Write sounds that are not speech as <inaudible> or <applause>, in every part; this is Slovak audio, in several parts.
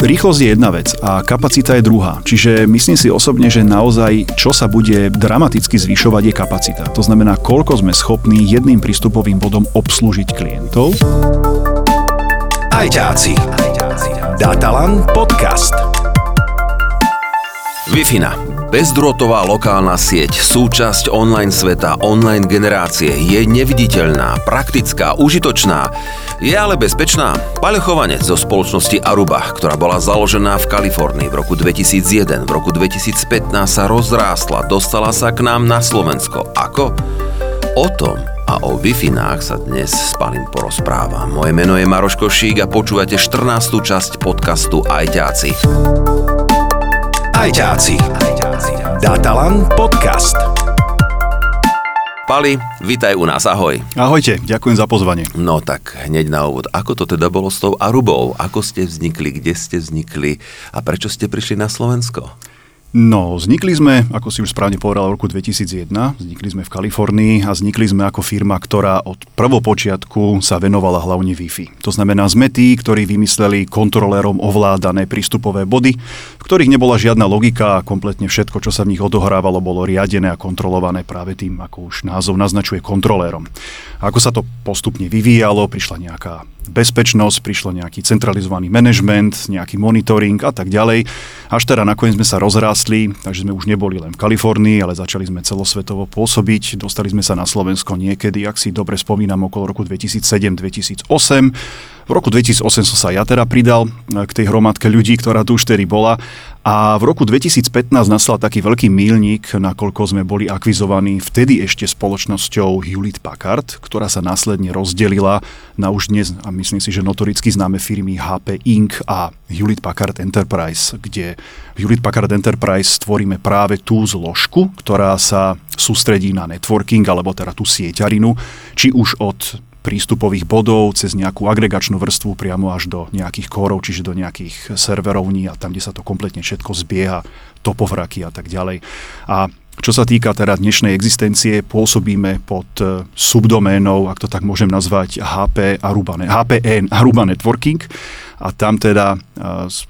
Rýchlosť je jedna vec a kapacita je druhá. Čiže myslím si osobne, že naozaj čo sa bude dramaticky zvyšovať je kapacita. To znamená, koľko sme schopní jedným prístupovým bodom obslúžiť klientov. Ajťáci. Datalan podcast. Wi-Fi Bezdrôtová lokálna sieť, súčasť online sveta, online generácie, je neviditeľná, praktická, užitočná. Je ale bezpečná? Paľo Chovanec zo spoločnosti Aruba, ktorá bola založená v Kalifornii v roku 2001, v roku 2015 sa rozrástla, dostala sa k nám na Slovensko. Ako? O tom a o wi sa dnes s Palim porozprávam. Moje meno je Maroš Košík a počúvate 14. časť podcastu Ajťáci. Ajťáci. Datalan podcast. Pali, vítaj u nás, ahoj. Ahojte, ďakujem za pozvanie. No tak hneď na úvod, ako to teda bolo s tou Arubou? Ako ste vznikli, kde ste vznikli a prečo ste prišli na Slovensko? No, vznikli sme, ako si už správne povedal, v roku 2001. Vznikli sme v Kalifornii a vznikli sme ako firma, ktorá od prvopočiatku sa venovala hlavne Wi-Fi. To znamená, sme tí, ktorí vymysleli kontrolérom ovládané prístupové body, v ktorých nebola žiadna logika a kompletne všetko, čo sa v nich odohrávalo, bolo riadené a kontrolované práve tým, ako už názov naznačuje, kontrolérom. A ako sa to postupne vyvíjalo, prišla nejaká bezpečnosť, prišlo nejaký centralizovaný manažment, nejaký monitoring a tak ďalej. Až teda nakoniec sme sa rozrástli, takže sme už neboli len v Kalifornii, ale začali sme celosvetovo pôsobiť. Dostali sme sa na Slovensko niekedy, ak si dobre spomínam, okolo roku 2007-2008. V roku 2008 som sa ja teda pridal eh, k tej hromadke ľudí, ktorá tu už tedy bola a v roku 2015 nastal taký veľký mílnik, nakoľko sme boli akvizovaní vtedy ešte spoločnosťou Hewlett Packard, ktorá sa následne rozdelila na už dnes, a myslím si, že notoricky známe firmy HP Inc. a Hewlett Packard Enterprise, kde v Hewlett Packard Enterprise stvoríme práve tú zložku, ktorá sa sústredí na networking, alebo teda tú sieťarinu, či už od prístupových bodov cez nejakú agregačnú vrstvu priamo až do nejakých kórov, čiže do nejakých serverovní a tam, kde sa to kompletne všetko zbieha, topovraky a tak ďalej. A čo sa týka teda dnešnej existencie, pôsobíme pod e, subdoménou, ak to tak môžem nazvať, HP Aruba, HPN Aruba Networking a tam teda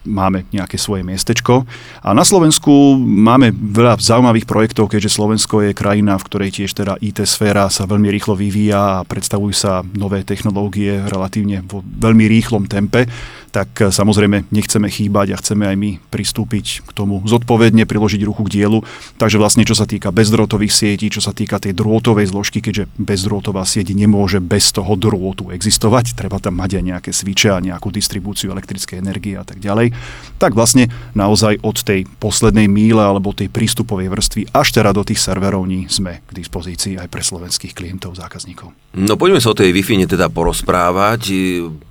máme nejaké svoje miestečko. A na Slovensku máme veľa zaujímavých projektov, keďže Slovensko je krajina, v ktorej tiež teda IT sféra sa veľmi rýchlo vyvíja a predstavujú sa nové technológie relatívne vo veľmi rýchlom tempe, tak e, samozrejme nechceme chýbať a chceme aj my pristúpiť k tomu zodpovedne, priložiť ruku k dielu. Takže vlastne čo sa týka bezdrôtových sietí, čo sa týka tej drôtovej zložky, keďže bezdrôtová sieť nemôže bez toho drôtu existovať, treba tam mať aj nejaké sviče a nejakú distribúciu elektrickej energie a tak ďalej, tak vlastne naozaj od tej poslednej míle alebo tej prístupovej vrstvy až teda do tých serverovní sme k dispozícii aj pre slovenských klientov, zákazníkov. No poďme sa o tej Wi-Fi teda porozprávať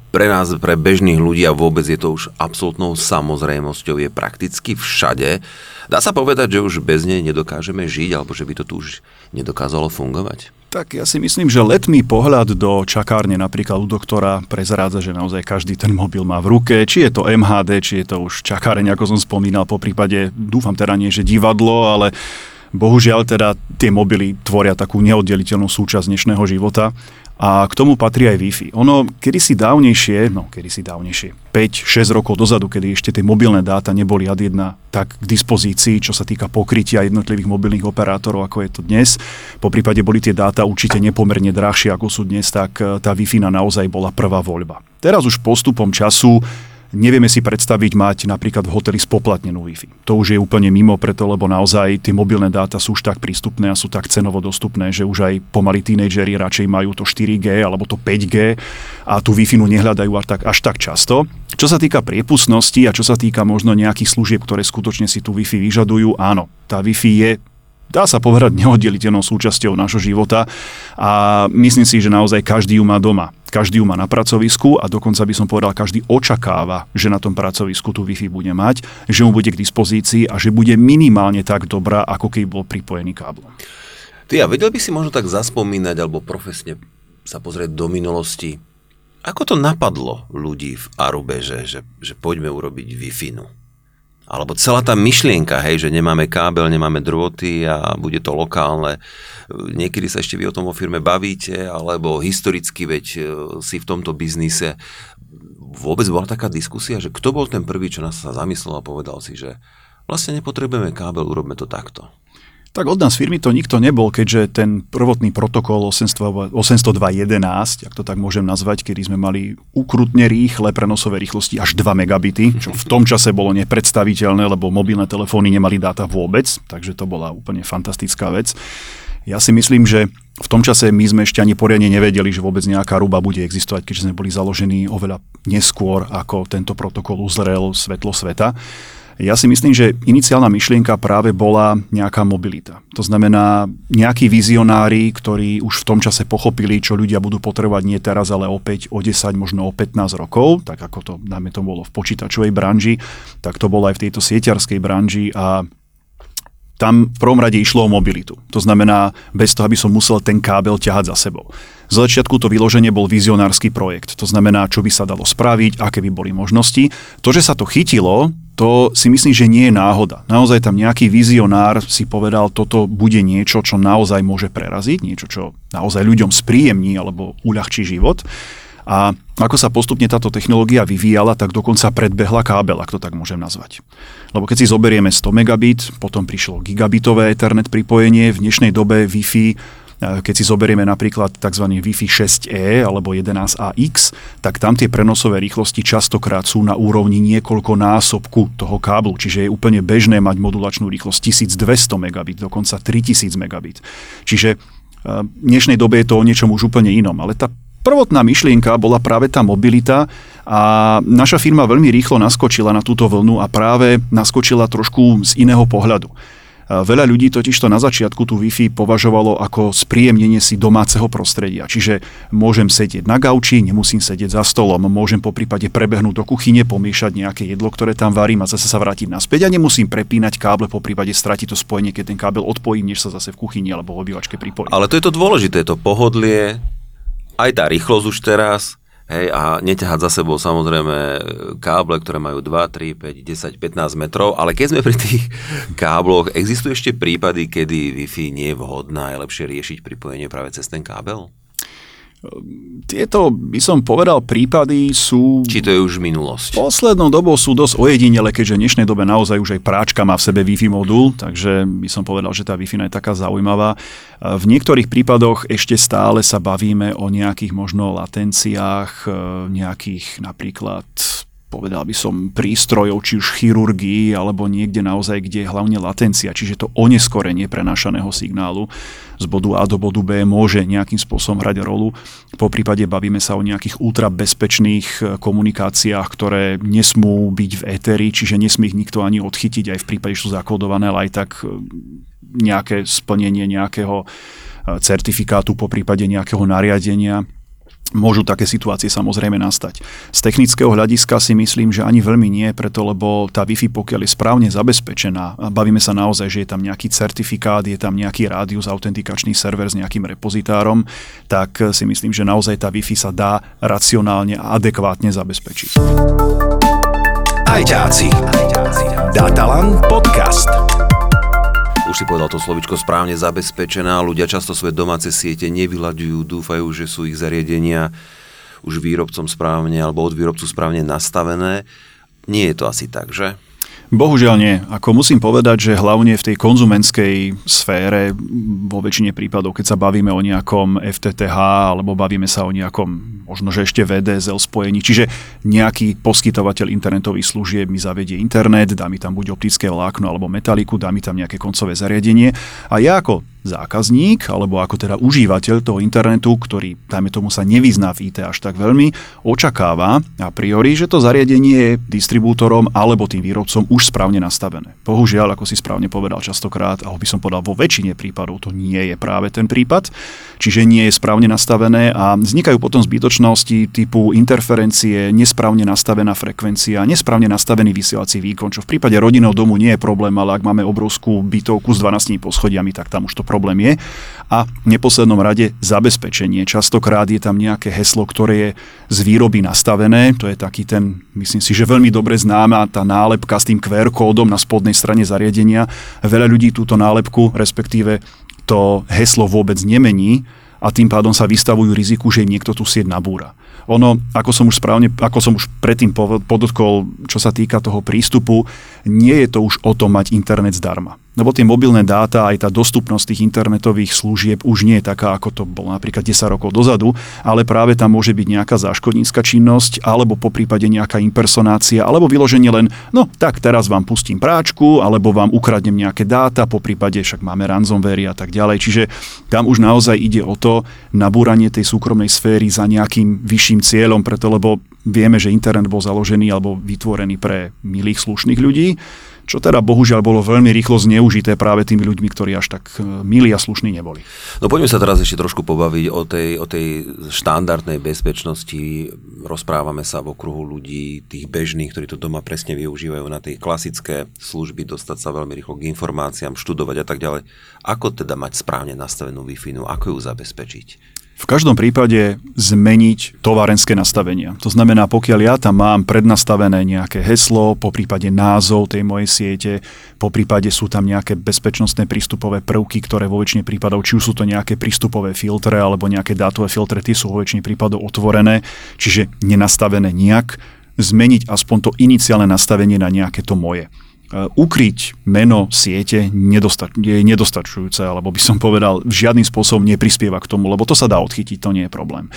pre nás, pre bežných ľudí a vôbec je to už absolútnou samozrejmosťou, je prakticky všade. Dá sa povedať, že už bez nej nedokážeme žiť, alebo že by to tu už nedokázalo fungovať? Tak ja si myslím, že letný pohľad do čakárne napríklad u doktora prezrádza, že naozaj každý ten mobil má v ruke, či je to MHD, či je to už čakáreň, ako som spomínal, po prípade, dúfam teda nie, že divadlo, ale bohužiaľ teda tie mobily tvoria takú neoddeliteľnú súčasť dnešného života a k tomu patrí aj Wi-Fi. Ono kedysi dávnejšie, no kedysi dávnejšie, 5-6 rokov dozadu, kedy ešte tie mobilné dáta neboli ad jedna tak k dispozícii, čo sa týka pokrytia jednotlivých mobilných operátorov, ako je to dnes. Po prípade boli tie dáta určite nepomerne drahšie, ako sú dnes, tak eh, tá Wi-Fi naozaj bola prvá voľba. Teraz už postupom času Nevieme si predstaviť mať napríklad v hoteli spoplatnenú Wi-Fi. To už je úplne mimo preto, lebo naozaj tie mobilné dáta sú už tak prístupné a sú tak cenovo dostupné, že už aj pomaly tínejdžeri radšej majú to 4G alebo to 5G a tú Wi-Fi nehľadajú až tak, až tak často. Čo sa týka priepustnosti a čo sa týka možno nejakých služieb, ktoré skutočne si tú Wi-Fi vyžadujú, áno, tá Wi-Fi je dá sa povedať, neoddeliteľnou súčasťou nášho života a myslím si, že naozaj každý ju má doma. Každý ju má na pracovisku a dokonca by som povedal, každý očakáva, že na tom pracovisku tú Wi-Fi bude mať, že mu bude k dispozícii a že bude minimálne tak dobrá, ako keď bol pripojený káblom. Ty a vedel by si možno tak zaspomínať alebo profesne sa pozrieť do minulosti, ako to napadlo ľudí v Arube, že, že, že poďme urobiť Wi-Fi? Alebo celá tá myšlienka, hej, že nemáme kábel, nemáme drôty a bude to lokálne. Niekedy sa ešte vy o tom vo firme bavíte, alebo historicky, veď e, si v tomto biznise. vôbec bola taká diskusia, že kto bol ten prvý, čo nás sa zamyslel a povedal si, že vlastne nepotrebujeme kábel, urobme to takto. Tak od nás firmy to nikto nebol, keďže ten prvotný protokol 802.11, ak to tak môžem nazvať, kedy sme mali ukrutne rýchle prenosové rýchlosti až 2 megabity, čo v tom čase bolo nepredstaviteľné, lebo mobilné telefóny nemali dáta vôbec, takže to bola úplne fantastická vec. Ja si myslím, že v tom čase my sme ešte ani poriadne nevedeli, že vôbec nejaká ruba bude existovať, keďže sme boli založení oveľa neskôr, ako tento protokol uzrel svetlo sveta. Ja si myslím, že iniciálna myšlienka práve bola nejaká mobilita. To znamená nejakí vizionári, ktorí už v tom čase pochopili, čo ľudia budú potrebovať nie teraz, ale opäť o 10, možno o 15 rokov, tak ako to, najmä to bolo v počítačovej branži, tak to bolo aj v tejto sieťarskej branži a tam v prvom rade išlo o mobilitu. To znamená, bez toho, aby som musel ten kábel ťahať za sebou. Z začiatku to vyloženie bol vizionársky projekt. To znamená, čo by sa dalo spraviť, aké by boli možnosti. To, že sa to chytilo, to si myslím, že nie je náhoda. Naozaj tam nejaký vizionár si povedal, toto bude niečo, čo naozaj môže preraziť, niečo, čo naozaj ľuďom spríjemní alebo uľahčí život. A ako sa postupne táto technológia vyvíjala, tak dokonca predbehla kábel, ak to tak môžem nazvať. Lebo keď si zoberieme 100 megabit, potom prišlo gigabitové Ethernet pripojenie, v dnešnej dobe Wi-Fi keď si zoberieme napríklad tzv. Wi-Fi 6E alebo 11AX, tak tam tie prenosové rýchlosti častokrát sú na úrovni niekoľko násobku toho káblu, čiže je úplne bežné mať modulačnú rýchlosť 1200 megabit, dokonca 3000 megabit. Čiže v dnešnej dobe je to o niečom už úplne inom, ale tá prvotná myšlienka bola práve tá mobilita a naša firma veľmi rýchlo naskočila na túto vlnu a práve naskočila trošku z iného pohľadu. Veľa ľudí totiž to na začiatku tú Wi-Fi považovalo ako spríjemnenie si domáceho prostredia. Čiže môžem sedieť na gauči, nemusím sedieť za stolom, môžem po prípade prebehnúť do kuchyne, pomiešať nejaké jedlo, ktoré tam varím a zase sa vrátiť naspäť a nemusím prepínať káble, po prípade stratiť to spojenie, keď ten kábel odpojím, než sa zase v kuchyni alebo v obývačke pripojím. Ale to je to dôležité, to pohodlie, aj tá rýchlosť už teraz, Hej, a neťahať za sebou samozrejme káble, ktoré majú 2, 3, 5, 10, 15 metrov, ale keď sme pri tých kábloch, existujú ešte prípady, kedy Wi-Fi nie je vhodná, je lepšie riešiť pripojenie práve cez ten kábel? Tieto, by som povedal, prípady sú... Či to je už minulosť? Poslednou dobou sú dosť ojedinele, keďže v dnešnej dobe naozaj už aj práčka má v sebe Wi-Fi modul, takže by som povedal, že tá Wi-Fi je taká zaujímavá. V niektorých prípadoch ešte stále sa bavíme o nejakých možno latenciách, nejakých napríklad povedal by som, prístrojov, či už chirurgii, alebo niekde naozaj, kde je hlavne latencia, čiže to oneskorenie prenášaného signálu z bodu A do bodu B môže nejakým spôsobom hrať rolu. Po prípade bavíme sa o nejakých ultrabezpečných eh, komunikáciách, ktoré nesmú byť v éteri, čiže nesmie ich nikto ani odchytiť, aj v prípade, že sú zakodované, ale aj tak eh, nejaké splnenie nejakého eh, certifikátu, po prípade nejakého nariadenia Môžu také situácie samozrejme nastať. Z technického hľadiska si myslím, že ani veľmi nie, preto lebo tá Wi-Fi, pokiaľ je správne zabezpečená, bavíme sa naozaj, že je tam nejaký certifikát, je tam nejaký rádius, autentikačný server s nejakým repozitárom, tak si myslím, že naozaj tá Wi-Fi sa dá racionálne a adekvátne zabezpečiť. Ajťáci. Datalan podcast. Už si povedal to slovičko správne zabezpečená. Ľudia často svoje domáce siete nevyľaďujú, dúfajú, že sú ich zariadenia už výrobcom správne alebo od výrobcu správne nastavené. Nie je to asi tak, že? Bohužiaľ nie. Ako musím povedať, že hlavne v tej konzumenskej sfére, vo väčšine prípadov, keď sa bavíme o nejakom FTTH alebo bavíme sa o nejakom možno, že ešte VDSL spojení, čiže nejaký poskytovateľ internetových služieb mi zavedie internet, dá mi tam buď optické vlákno alebo metaliku, dá mi tam nejaké koncové zariadenie a ja ako zákazník alebo ako teda užívateľ toho internetu, ktorý, dajme tomu, sa nevyzná v IT až tak veľmi, očakáva a priori, že to zariadenie je distribútorom alebo tým výrobcom už správne nastavené. Bohužiaľ, ako si správne povedal častokrát, alebo by som povedal vo väčšine prípadov, to nie je práve ten prípad, čiže nie je správne nastavené a vznikajú potom zbytočnosti typu interferencie, nesprávne nastavená frekvencia, nesprávne nastavený vysielací výkon, čo v prípade rodinného domu nie je problém, ale ak máme obrovskú bytovku s 12 poschodiami, tak tam už to problém je. A v neposlednom rade zabezpečenie. Častokrát je tam nejaké heslo, ktoré je z výroby nastavené. To je taký ten, myslím si, že veľmi dobre známa tá nálepka s tým QR kódom na spodnej strane zariadenia. Veľa ľudí túto nálepku, respektíve to heslo vôbec nemení a tým pádom sa vystavujú riziku, že im niekto tú sieť nabúra. ono, ako som už správne, ako som už predtým podotkol, čo sa týka toho prístupu, nie je to už o tom mať internet zdarma. Lebo tie mobilné dáta, aj tá dostupnosť tých internetových služieb už nie je taká, ako to bolo napríklad 10 rokov dozadu, ale práve tam môže byť nejaká záškodnícka činnosť, alebo po prípade nejaká impersonácia, alebo vyloženie len, no tak teraz vám pustím práčku, alebo vám ukradnem nejaké dáta, po prípade však máme ransomware a tak ďalej. Čiže tam už naozaj ide o to nabúranie tej súkromnej sféry za nejakým vyšším cieľom, preto lebo vieme, že internet bol založený alebo vytvorený pre milých slušných ľudí čo teda bohužiaľ bolo veľmi rýchlo zneužité práve tými ľuďmi, ktorí až tak e, milí a slušní neboli. No poďme sa teraz ešte trošku pobaviť o tej, o tej štandardnej bezpečnosti. Rozprávame sa v okruhu ľudí, tých bežných, ktorí to doma presne využívajú na tie klasické služby, dostať sa veľmi rýchlo k informáciám, študovať a tak ďalej. Ako teda mať správne nastavenú Wi-Fi, ako ju zabezpečiť? V každom prípade zmeniť továrenské nastavenia. To znamená, pokiaľ ja tam mám prednastavené nejaké heslo, po prípade názov tej mojej siete, po prípade sú tam nejaké bezpečnostné prístupové prvky, ktoré vo väčšine prípadov, či už sú to nejaké prístupové filtre alebo nejaké dátové filtre, tie sú vo väčšine prípadov otvorené, čiže nenastavené nejak, zmeniť aspoň to iniciálne nastavenie na nejaké to moje. E, ukryť meno siete nedostač- je nedostačujúce, alebo by som povedal, žiadnym spôsobom neprispieva k tomu, lebo to sa dá odchytiť, to nie je problém.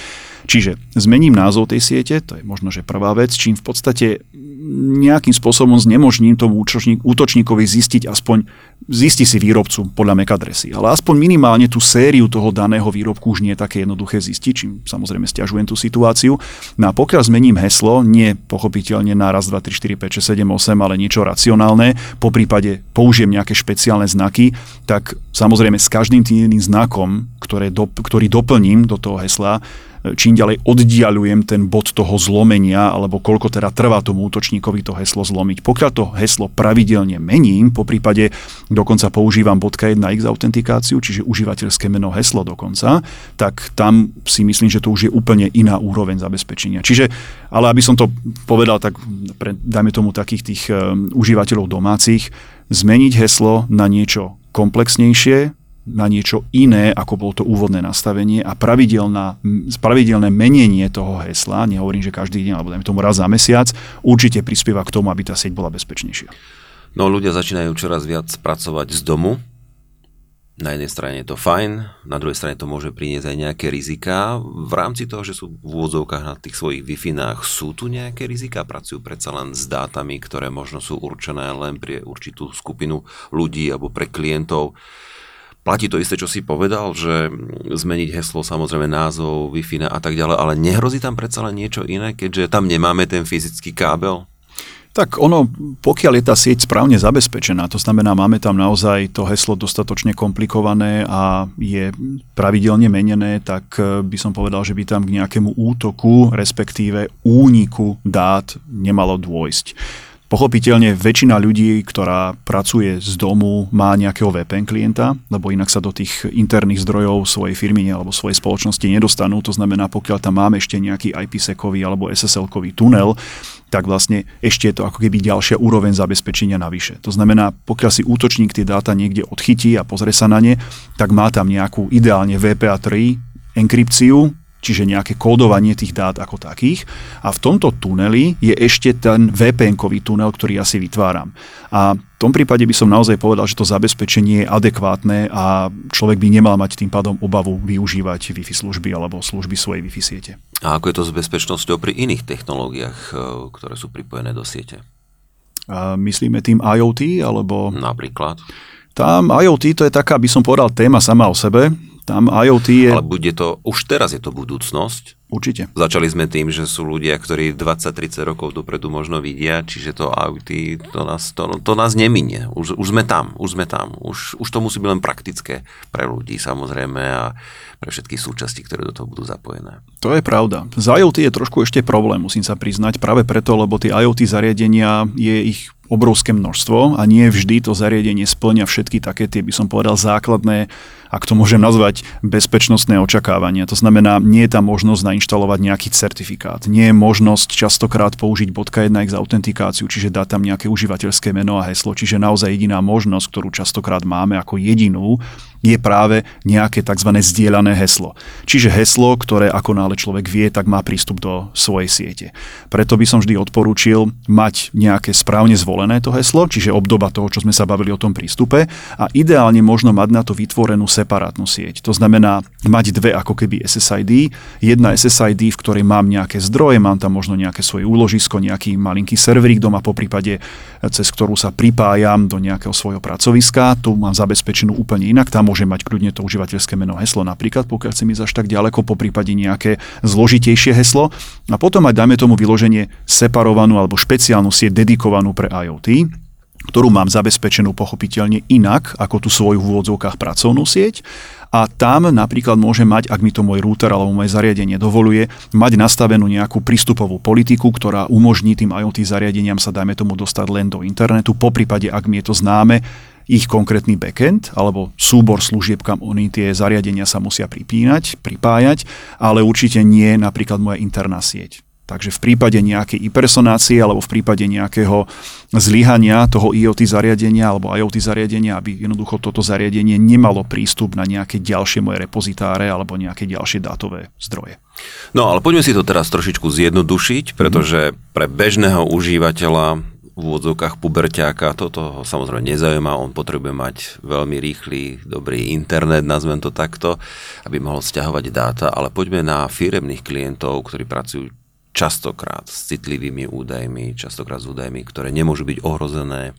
Čiže zmením názov tej siete, to je možno, že prvá vec, čím v podstate nejakým spôsobom znemožním tomu útočníkovi zistiť aspoň, zisti si výrobcu podľa MAC adresy, ale aspoň minimálne tú sériu toho daného výrobku už nie je také jednoduché zistiť, čím samozrejme stiažujem tú situáciu. No a pokiaľ zmením heslo, nie pochopiteľne na raz, 2, 3, 4, 5, 6, 7, 8, ale niečo racionálne, po prípade použijem nejaké špeciálne znaky, tak samozrejme s každým tým znakom, ktoré do, ktorý doplním do toho hesla, čím ďalej oddialujem ten bod toho zlomenia, alebo koľko teda trvá tomu útočníkovi to heslo zlomiť. Pokiaľ to heslo pravidelne mením, po prípade dokonca používam .1 x autentikáciu, čiže užívateľské meno heslo dokonca, tak tam si myslím, že to už je úplne iná úroveň zabezpečenia. Čiže, ale aby som to povedal tak pre, dajme tomu takých tých um, užívateľov domácich, zmeniť heslo na niečo komplexnejšie, na niečo iné, ako bolo to úvodné nastavenie a pravidelné menenie toho hesla, nehovorím, že každý deň, alebo dajme tomu raz za mesiac, určite prispieva k tomu, aby tá sieť bola bezpečnejšia. No ľudia začínajú čoraz viac pracovať z domu. Na jednej strane je to fajn, na druhej strane to môže priniesť aj nejaké rizika. V rámci toho, že sú v úvodzovkách na tých svojich wi sú tu nejaké rizika? Pracujú predsa len s dátami, ktoré možno sú určené len pre určitú skupinu ľudí alebo pre klientov Platí to isté, čo si povedal, že zmeniť heslo, samozrejme názov, wi a tak ďalej, ale nehrozí tam predsa len niečo iné, keďže tam nemáme ten fyzický kábel? Tak ono, pokiaľ je tá sieť správne zabezpečená, to znamená, máme tam naozaj to heslo dostatočne komplikované a je pravidelne menené, tak eh, by som povedal, že by tam k nejakému útoku, respektíve úniku dát nemalo dôjsť. Pochopiteľne väčšina ľudí, ktorá pracuje z domu, má nejakého VPN klienta, lebo inak sa do tých interných zdrojov svojej firmy alebo svojej spoločnosti nedostanú. To znamená, pokiaľ tam máme ešte nejaký IPsec-ový alebo SSL-kový tunel, tak vlastne ešte je to ako keby ďalšia úroveň zabezpečenia navyše. To znamená, pokiaľ si útočník tie dáta niekde odchytí a pozrie sa na ne, tak má tam nejakú ideálne VPA3 enkrypciu, čiže nejaké kódovanie tých dát ako takých. A v tomto tuneli je ešte ten VPN-kový tunel, ktorý ja si vytváram. A v tom prípade by som naozaj povedal, že to zabezpečenie je adekvátne a človek by nemal mať tým pádom obavu využívať Wi-Fi služby alebo služby svojej Wi-Fi siete. A ako je to s bezpečnosťou pri iných technológiách, e, ktoré sú pripojené do siete? A myslíme tým IoT alebo... Napríklad? Tam IoT to je taká, by som povedal, téma sama o sebe. Tam IoT je... Ale bude to, už teraz je to budúcnosť. Určite. Začali sme tým, že sú ľudia, ktorí 20-30 rokov dopredu možno vidia, čiže to IoT, to nás, to, to nás neminie. Už, už sme tam, už sme tam. Už, už to musí byť len praktické pre ľudí samozrejme a pre všetky súčasti, ktoré do toho budú zapojené. To je pravda. Z IoT je trošku ešte problém, musím sa priznať, práve preto, lebo tie IoT zariadenia je ich obrovské množstvo a nie vždy to zariadenie splňa všetky také tie, by som povedal, základné, ak to môžem nazvať, bezpečnostné očakávania. To znamená, nie je tam možnosť nainštalovať nejaký certifikát. Nie je možnosť častokrát použiť .1x autentikáciu, čiže dať tam nejaké užívateľské meno a heslo. Čiže naozaj jediná možnosť, ktorú častokrát máme ako jedinú, je práve nejaké tzv. zdieľané heslo. Čiže heslo, ktoré ako nále človek vie, tak má prístup do svojej siete. Preto by som vždy odporúčil mať nejaké správne zvolené to heslo, čiže obdoba toho, čo sme sa bavili o tom prístupe a ideálne možno mať na to vytvorenú separátnu sieť. To znamená mať dve ako keby SSID, jedna SSID, v ktorej mám nejaké zdroje, mám tam možno nejaké svoje úložisko, nejaký malinký serverík doma, po prípade cez ktorú sa pripájam do nejakého svojho pracoviska, tu mám zabezpečenú úplne inak, tam môžem mať kľudne to užívateľské meno heslo napríklad, pokiaľ chcem ísť až tak ďaleko, po prípade nejaké zložitejšie heslo. A potom aj dáme tomu vyloženie separovanú alebo špeciálnu sieť dedikovanú pre IoT, ktorú mám zabezpečenú pochopiteľne inak ako tú svoju v úvodzovkách pracovnú sieť a tam napríklad môže mať, ak mi to môj router alebo moje zariadenie dovoluje, mať nastavenú nejakú prístupovú politiku, ktorá umožní tým IoT zariadeniam sa, dajme tomu, dostať len do internetu, po prípade, ak mi je to známe, ich konkrétny backend alebo súbor služieb, kam oni tie zariadenia sa musia pripínať, pripájať, ale určite nie napríklad moja interná sieť. Takže v prípade nejakej impersonácie alebo v prípade nejakého zlyhania toho IoT zariadenia alebo IoT zariadenia, aby jednoducho toto zariadenie nemalo prístup na nejaké ďalšie moje repozitáre alebo nejaké ďalšie dátové zdroje. No ale poďme si to teraz trošičku zjednodušiť, pretože pre bežného užívateľa v úvodzovkách puberťáka, toto ho samozrejme nezaujíma, on potrebuje mať veľmi rýchly, dobrý internet, nazvem to takto, aby mohol stiahovať dáta, ale poďme na firemných klientov, ktorí pracujú častokrát s citlivými údajmi, častokrát s údajmi, ktoré nemôžu byť ohrozené,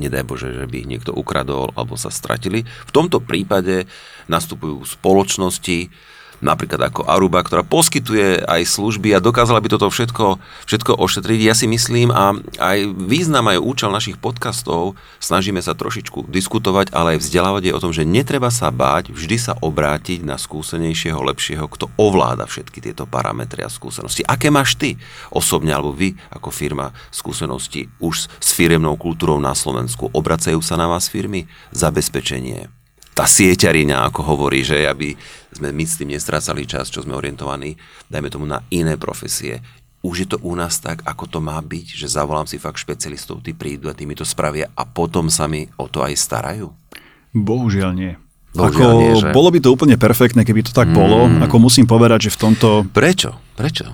nedaj Bože, že by ich niekto ukradol alebo sa stratili. V tomto prípade nastupujú spoločnosti, napríklad ako Aruba, ktorá poskytuje aj služby a dokázala by toto všetko, všetko ošetriť. Ja si myslím a aj význam aj účel našich podcastov snažíme sa trošičku diskutovať, ale aj vzdelávať je o tom, že netreba sa báť vždy sa obrátiť na skúsenejšieho, lepšieho, kto ovláda všetky tieto parametre a skúsenosti. Aké máš ty osobne alebo vy ako firma skúsenosti už s firemnou kultúrou na Slovensku? Obracajú sa na vás firmy? Zabezpečenie, tá sieťarina, ako hovorí, že aby sme my s tým nestrácali čas, čo sme orientovaní, dajme tomu na iné profesie. Už je to u nás tak, ako to má byť, že zavolám si fakt špecialistov, tí prídu a tí mi to spravia a potom sa mi o to aj starajú? Bohužiaľ nie. Bohužiaľ ako, nie, že? Bolo by to úplne perfektné, keby to tak mm. bolo. Ako musím povedať, že v tomto... Prečo? Prečo?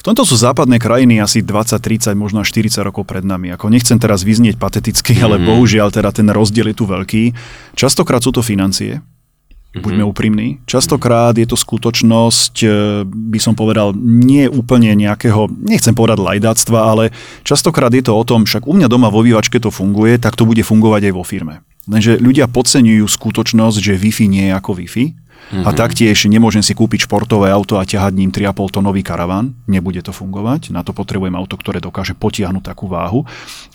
V tomto sú západné krajiny asi 20, 30, možno 40 rokov pred nami. Ako nechcem teraz vyznieť pateticky, mm-hmm. ale mhm. bohužiaľ teda ten rozdiel je tu veľký. Častokrát sú to financie, mm-hmm. buďme úprimní. Častokrát je to skutočnosť, e, by som povedal, nie úplne nejakého, nechcem povedať lajdáctva, ale častokrát je to o tom, však u mňa doma vo vývačke to funguje, tak to bude fungovať aj vo firme. Lenže ľudia podceňujú skutočnosť, že Wi-Fi nie je ako Wi-Fi Mm-hmm. A taktiež nemôžem si kúpiť športové auto a ťahať ním 3,5 tonový karavan. Nebude to fungovať. Na to potrebujem auto, ktoré dokáže potiahnuť takú váhu.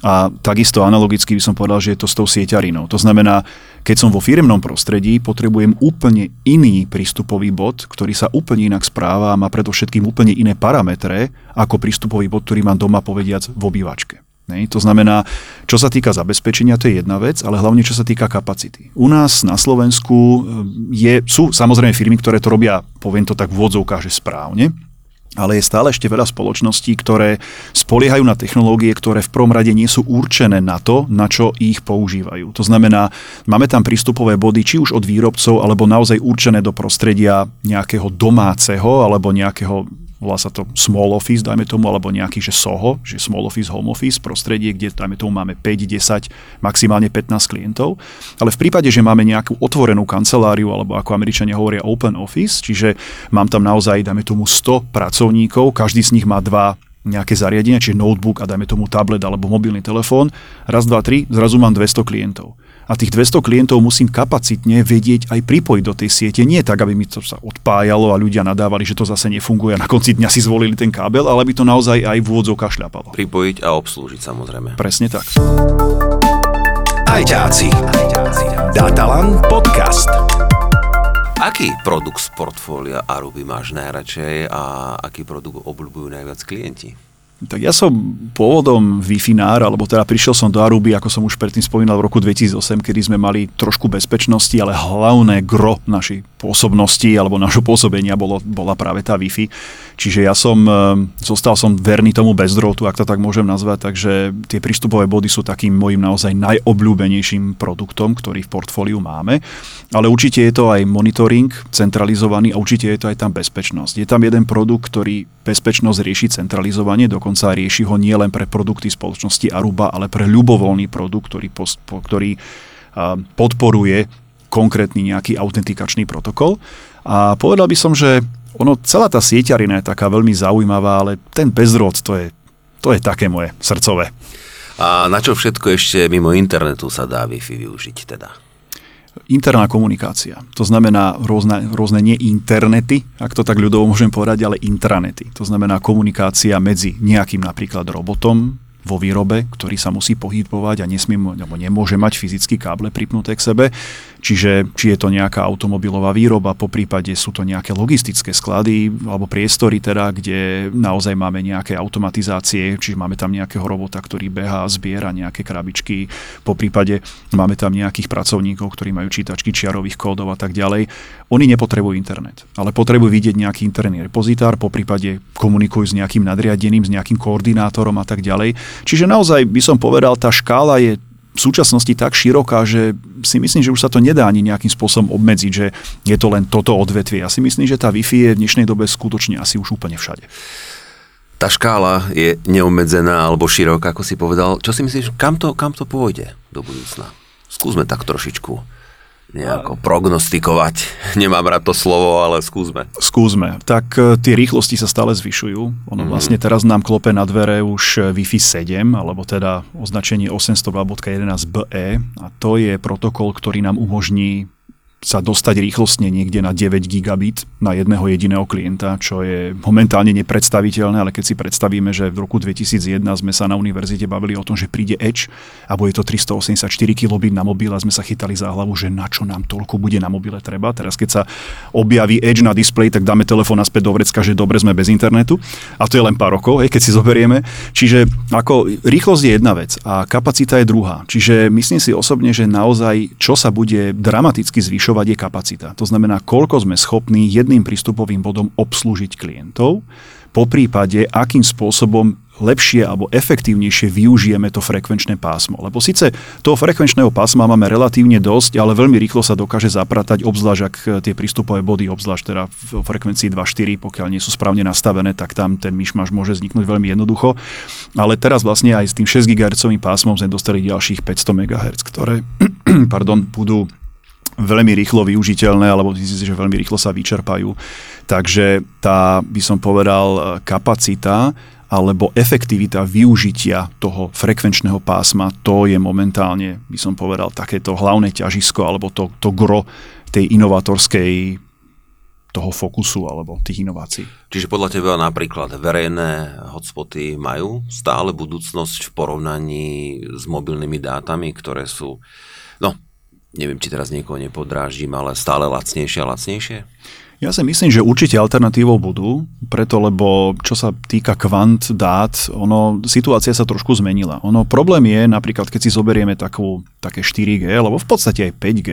A takisto analogicky by som povedal, že je to s tou sieťarinou. To znamená, keď som vo firemnom prostredí, potrebujem úplne iný prístupový bod, ktorý sa úplne inak správa a má predovšetkým úplne iné parametre ako prístupový bod, ktorý mám doma povediac v obývačke. Nej? To znamená, čo sa týka zabezpečenia, to je jedna vec, ale hlavne čo sa týka kapacity. U nás na Slovensku eh, je, sú samozrejme firmy, ktoré to robia, poviem to tak v vodzovkách, že správne, ale je stále ešte veľa spoločností, ktoré spoliehajú na technológie, ktoré v prvom rade nie sú určené na to, na čo ich používajú. To znamená, máme tam prístupové body, či už od výrobcov, alebo naozaj určené do prostredia nejakého domáceho alebo nejakého volá sa to small office, dajme tomu, alebo nejaký, že SOHO, že small office, home office, prostredie, kde, dajme tomu, máme 5, 10, maximálne 15 klientov. Ale v prípade, že máme nejakú otvorenú kanceláriu, alebo ako Američania hovoria open office, čiže mám tam naozaj, dajme tomu, 100 pracovníkov, každý z nich má dva nejaké zariadenia, čiže notebook a dajme tomu tablet alebo mobilný telefón. Raz, dva, tri, zrazu mám 200 klientov a tých 200 klientov musím kapacitne vedieť aj pripojiť do tej siete. Nie tak, aby mi to sa odpájalo a ľudia nadávali, že to zase nefunguje a na konci dňa si zvolili ten kábel, ale aby to naozaj aj v úvodzovkách šľapalo. Pripojiť a obslúžiť samozrejme. Presne tak. Ajťáci. Datalan podcast. Aký produkt z portfólia Aruby máš najradšej a aký produkt obľúbujú najviac klienti? Tak ja som pôvodom wi alebo teda prišiel som do Aruby, ako som už predtým spomínal, v roku 2008, kedy sme mali trošku bezpečnosti, ale hlavné gro našej pôsobnosti alebo našho pôsobenia bolo, bola práve tá Wi-Fi. Čiže ja som, e, zostal som verný tomu bezdrotu, ak to tak môžem nazvať, takže tie prístupové body sú takým môjim naozaj najobľúbenejším produktom, ktorý v portfóliu máme. Ale určite je to aj monitoring centralizovaný a určite je to aj tam bezpečnosť. Je tam jeden produkt, ktorý bezpečnosť rieši centralizovanie, dokonca rieši ho nie len pre produkty spoločnosti Aruba, ale pre ľubovoľný produkt, ktorý, post, ktorý podporuje konkrétny nejaký autentikačný protokol. A povedal by som, že ono, celá tá sieťarina je taká veľmi zaujímavá, ale ten bezdrôt, to je, to je také moje srdcové. A na čo všetko ešte mimo internetu sa dá Wi-Fi využiť teda? Interná komunikácia. To znamená rôzne, rôzne nie internety, ak to tak ľudovo môžem povedať, ale intranety. To znamená komunikácia medzi nejakým napríklad robotom, vo výrobe, ktorý sa musí pohybovať a nesmie, alebo nemôže mať fyzicky káble pripnuté k sebe. Čiže či je to nejaká automobilová výroba, po prípade sú to nejaké logistické sklady alebo priestory teda, kde naozaj máme nejaké automatizácie, čiže máme tam nejakého robota, ktorý beha, zbiera nejaké krabičky, po prípade máme tam nejakých pracovníkov, ktorí majú čítačky čiarových kódov a tak ďalej. Oni nepotrebujú internet, ale potrebujú vidieť nejaký interný repozitár, po prípade komunikujú s nejakým nadriadeným, s nejakým koordinátorom a tak ďalej. Čiže naozaj by som povedal, tá škála je v súčasnosti tak široká, že si myslím, že už sa to nedá ani nejakým spôsobom obmedziť, že je to len toto odvetvie. Ja si myslím, že tá Wi-Fi je v dnešnej dobe skutočne asi už úplne všade. Tá škála je neobmedzená alebo široká, ako si povedal. Čo si myslíš, kam to, kam to pôjde do budúcna? Skúsme tak trošičku nejako prognostikovať. <laughs> Nemám rád to slovo, ale skúsme. Skúsme. Tak e, tie rýchlosti sa stále zvyšujú. Ono mm-hmm. vlastne teraz nám klope na dvere už e, Wi-Fi 7, alebo teda označenie 802.11be a to je protokol, ktorý nám umožní sa dostať rýchlostne niekde na 9 gigabit na jedného jediného klienta, čo je momentálne nepredstaviteľné, ale keď si predstavíme, že v roku 2001 sme sa na univerzite bavili o tom, že príde Edge a bude to 384 kilobit na mobil a sme sa chytali za hlavu, že na čo nám toľko bude na mobile treba. Teraz keď sa objaví Edge na display, tak dáme telefón naspäť do vrecka, že dobre sme bez internetu a to je len pár rokov, hej, keď si zoberieme. Čiže ako rýchlosť je jedna vec a kapacita je druhá. Čiže myslím si osobne, že naozaj čo sa bude dramaticky zvyšovať zvyšovať je kapacita. To znamená, koľko sme schopní jedným prístupovým bodom obslúžiť klientov, po prípade, akým spôsobom lepšie alebo efektívnejšie využijeme to frekvenčné pásmo. Lebo síce toho frekvenčného pásma máme relatívne dosť, ale veľmi rýchlo sa dokáže zapratať, obzvlášť ak tie prístupové body, obzvlášť teda v frekvencii 2.4, pokiaľ nie sú správne nastavené, tak tam ten myšmaš môže vzniknúť veľmi jednoducho. Ale teraz vlastne aj s tým 6 GHz pásmom sme dostali ďalších 500 MHz, ktoré <clears throat> pardon, budú veľmi rýchlo využiteľné, alebo myslím si, že veľmi rýchlo sa vyčerpajú. Takže tá, by som povedal, kapacita alebo efektivita využitia toho frekvenčného pásma, to je momentálne, by som povedal, takéto hlavné ťažisko alebo to, to gro tej inovatorskej toho fokusu alebo tých inovácií. Čiže podľa teba napríklad verejné hotspoty majú stále budúcnosť v porovnaní s mobilnými dátami, ktoré sú, no neviem, či teraz niekoho nepodráždim, ale stále lacnejšie a lacnejšie? Ja si myslím, že určite alternatívou budú, preto lebo čo sa týka kvant dát, ono, situácia sa trošku zmenila. Ono, problém je napríklad, keď si zoberieme takú, také 4G, alebo v podstate aj 5G,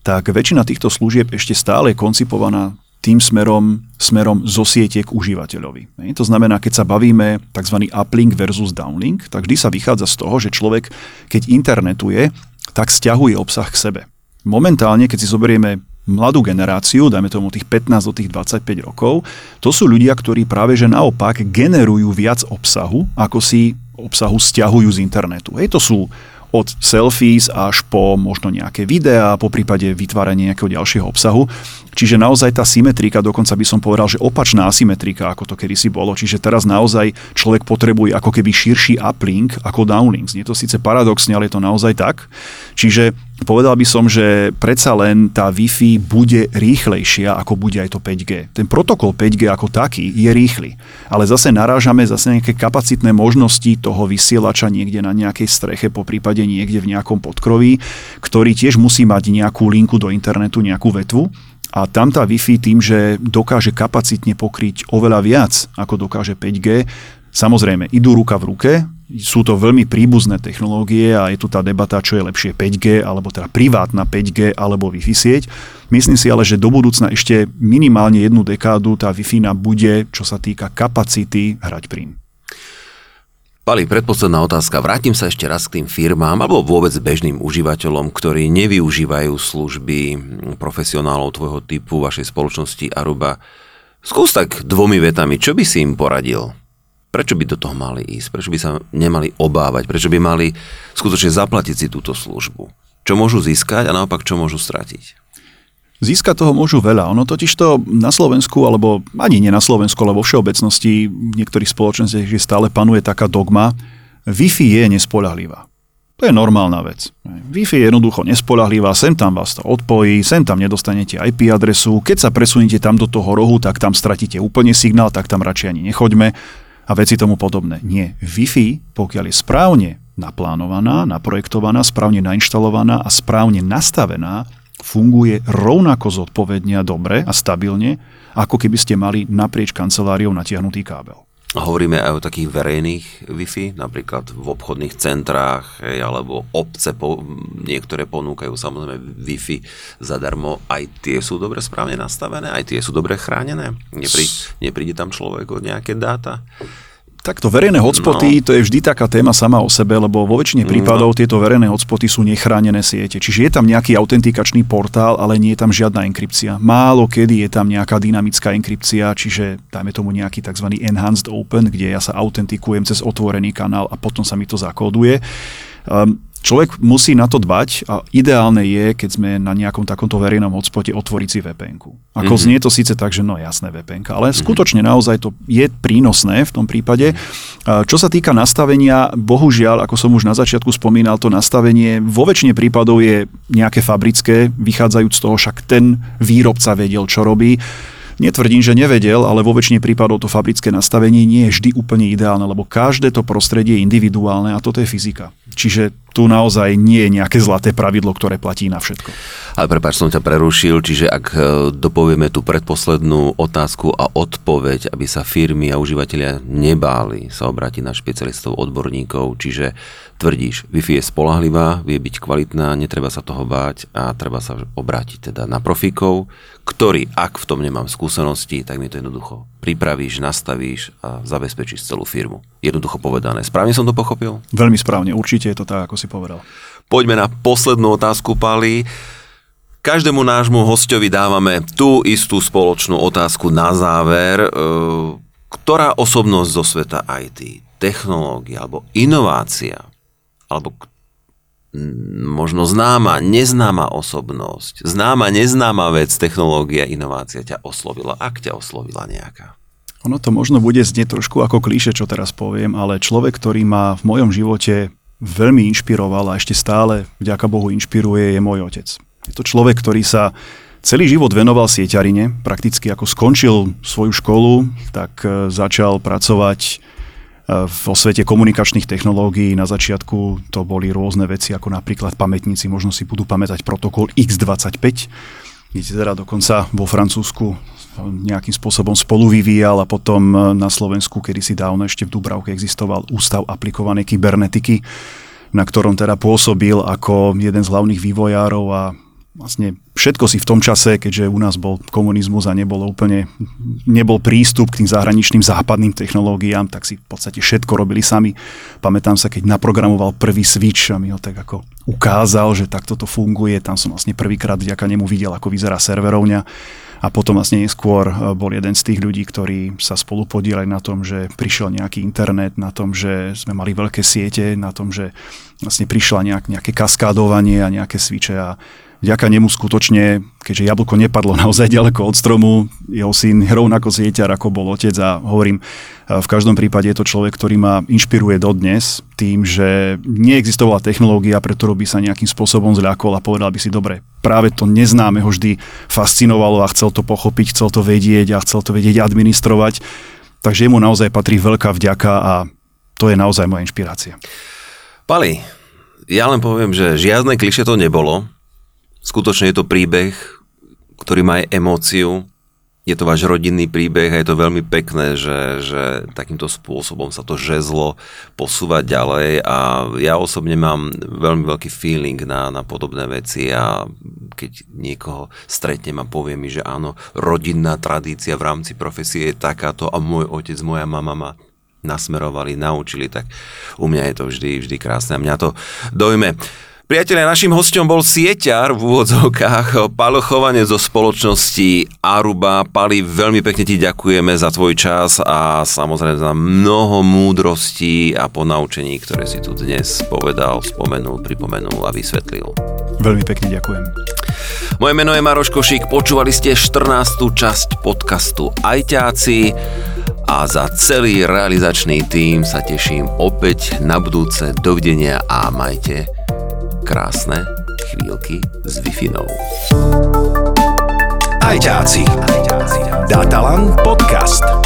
tak väčšina týchto služieb ešte stále je koncipovaná tým smerom, smerom zo siete k užívateľovi. To znamená, keď sa bavíme tzv. uplink versus downlink, tak vždy sa vychádza z toho, že človek, keď internetuje, tak stiahuje obsah k sebe. Momentálne, keď si zoberieme mladú generáciu, dajme tomu tých 15 do tých 25 rokov, to sú ľudia, ktorí práve že naopak generujú viac obsahu, ako si obsahu stiahujú z internetu. Hej, to sú od selfies až po možno nejaké videá, po prípade vytváranie nejakého ďalšieho obsahu. Čiže naozaj tá symetrika, dokonca by som povedal, že opačná asymetrika, ako to kedysi bolo. Čiže teraz naozaj človek potrebuje ako keby širší uplink ako downlink. Nie to síce paradoxne, ale je to naozaj tak. Čiže povedal by som, že predsa len tá Wi-Fi bude rýchlejšia, ako bude aj to 5G. Ten protokol 5G ako taký je rýchly, ale zase narážame zase nejaké kapacitné možnosti toho vysielača niekde na nejakej streche, po prípade niekde v nejakom podkroví, ktorý tiež musí mať nejakú linku do internetu, nejakú vetvu a tam tá Wi-Fi tým, že dokáže kapacitne pokryť oveľa viac, ako dokáže 5G, Samozrejme, idú ruka v ruke, sú to veľmi príbuzné technológie a je tu tá debata, čo je lepšie 5G, alebo teda privátna 5G alebo Wi-Fi sieť. Myslím si ale, že do budúcna ešte minimálne jednu dekádu tá Wi-Fi bude, čo sa týka kapacity, hrať prím. Pali, predposledná otázka. Vrátim sa ešte raz k tým firmám alebo vôbec bežným užívateľom, ktorí nevyužívajú služby profesionálov tvojho typu, vašej spoločnosti Aruba. Skús tak dvomi vetami, čo by si im poradil? Prečo by do toho mali ísť? Prečo by sa nemali obávať? Prečo by mali skutočne zaplatiť si túto službu? Čo môžu získať a naopak čo môžu stratiť? Získať toho môžu veľa. Ono totiž to na Slovensku, alebo ani nie na Slovensku, ale vo všeobecnosti v niektorých spoločnostiach stále panuje taká dogma, Wi-Fi je nespoľahlivá. To je normálna vec. Wi-Fi je jednoducho nespoľahlivá, sem tam vás to odpojí, sem tam nedostanete IP adresu, keď sa presunete tam do toho rohu, tak tam stratíte úplne signál, tak tam radšej ani nechoďme a veci tomu podobné. Nie. Wi-Fi, pokiaľ je správne naplánovaná, naprojektovaná, správne nainštalovaná a správne nastavená, funguje rovnako zodpovedne a dobre a stabilne, ako keby ste mali naprieč kanceláriou natiahnutý kábel. Hovoríme aj o takých verejných Wi-Fi, napríklad v obchodných centrách, hej, alebo obce, po, niektoré ponúkajú samozrejme Wi-Fi zadarmo. Aj tie sú dobre správne nastavené, aj tie sú dobre chránené. Neprí, nepríde tam človek o nejaké dáta. Takto verejné hotspoty, no. to je vždy taká téma sama o sebe, lebo vo väčšine no. prípadov no. tieto verejné hotspoty sú nechránené siete. Čiže je tam nejaký autentikačný portál, ale nie je tam žiadna enkrypcia. Málo kedy je tam nejaká dynamická enkrypcia, čiže dajme tomu nejaký tzv. enhanced open, kde ja sa autentikujem cez otvorený kanál a potom sa mi to zakóduje. Um, Človek musí na to dbať a ideálne je, keď sme na nejakom takomto verejnom hotspote otvoriť si vpn Ako mm-hmm. znie to síce tak, že no jasné vpn ale mm-hmm. skutočne naozaj to je prínosné v tom prípade. Čo sa týka nastavenia, bohužiaľ, ako som už na začiatku spomínal, to nastavenie vo väčšine prípadov je nejaké fabrické, vychádzajúc z toho, však ten výrobca vedel, čo robí. Netvrdím, že nevedel, ale vo väčšine prípadov to fabrické nastavenie nie je vždy úplne ideálne, lebo každé to prostredie je individuálne a toto je fyzika. Čiže tu naozaj nie je nejaké zlaté pravidlo, ktoré platí na všetko. Ale prepáč, som ťa prerušil, čiže ak e, dopovieme tú predposlednú otázku a odpoveď, aby sa firmy a užívateľia nebáli sa obrátiť na špecialistov, odborníkov, čiže tvrdíš, Wi-Fi je spolahlivá, vie byť kvalitná, netreba sa toho báť a treba sa obrátiť teda na profíkov, ktorí, ak v tom nemám skúsenosti, tak mi to jednoducho pripravíš, nastavíš a zabezpečíš celú firmu. Jednoducho povedané. Správne som to pochopil? Veľmi správne, určite je to tak, ako si povedal. Poďme na poslednú otázku, Pali. Každému nášmu hostovi dávame tú istú spoločnú otázku na záver. E, ktorá osobnosť zo sveta IT, technológia alebo inovácia, alebo možno známa, neznáma osobnosť, známa, neznáma vec, technológia, inovácia ťa oslovila, ak ťa oslovila nejaká? Ono to možno bude znieť trošku ako klíše, čo teraz poviem, ale človek, ktorý ma v mojom živote veľmi inšpiroval a ešte stále, vďaka Bohu, inšpiruje, je môj otec. Je to človek, ktorý sa celý život venoval sieťarine, prakticky ako skončil svoju školu, tak e, začal pracovať e, vo svete komunikačných technológií. Na začiatku to boli rôzne veci, ako napríklad pamätníci, možno si budú pamätať protokol X25, kde teda dokonca vo Francúzsku nejakým spôsobom spolu vyvíjal a potom e, na Slovensku, kedy si dávno ešte v Dubravke existoval Ústav aplikovanej kybernetiky, na ktorom teda pôsobil ako jeden z hlavných vývojárov a vlastne všetko si v tom čase, keďže u nás bol komunizmus a nebol úplne, nebol prístup k tým zahraničným západným technológiám, tak si v podstate všetko robili sami. Pamätám sa, keď naprogramoval prvý switch a mi ho tak ako ukázal, že takto to funguje, tam som vlastne prvýkrát vďaka nemu videl, ako vyzerá serverovňa a potom vlastne neskôr e, bol jeden z tých ľudí, ktorí sa spolu podielali na tom, že prišiel nejaký internet, na tom, že sme mali veľké siete, na tom, že vlastne prišla nejak, nejaké kaskádovanie a nejaké sviče a vďaka nemu skutočne, keďže jablko nepadlo <laughs> naozaj ďaleko od stromu, jeho syn rovnako zieťar, ako bol otec a hovorím, v každom prípade je to človek, ktorý ma inšpiruje dodnes tým, že neexistovala technológia, pre ktorú by sa nejakým spôsobom zľakol a povedal by si, dobre, práve to neznáme ho vždy fascinovalo a chcel to pochopiť, chcel to vedieť a chcel to vedieť administrovať. Takže jemu naozaj patrí veľká vďaka a to je naozaj moja inšpirácia. Pali, ja len poviem, že žiadne kliše to nebolo. Skutočne je to príbeh, ktorý má aj emóciu je to váš rodinný príbeh a je to veľmi pekné, že, že takýmto spôsobom sa to žezlo posúvať ďalej a ja osobne mám veľmi veľký feeling na, na podobné veci a keď niekoho stretnem a povie mi, že áno, rodinná tradícia v rámci profesie je takáto a môj otec, moja mama ma nasmerovali, naučili, tak u mňa je to vždy, vždy krásne a mňa to dojme. Priatelia, našim hostom bol sieťar v úvodzovkách Palo Chovanie zo spoločnosti Aruba. Pali, veľmi pekne ti ďakujeme za tvoj čas a samozrejme za mnoho múdrostí a ponaučení, ktoré si tu dnes povedal, spomenul, pripomenul a vysvetlil. Veľmi pekne ďakujem. Moje meno je Maroš Košík, počúvali ste 14. časť podcastu Ajťáci a za celý realizačný tím sa teším opäť na budúce. Dovidenia a majte krásne chvíľky s wi Ajťáci. Datalan podcast.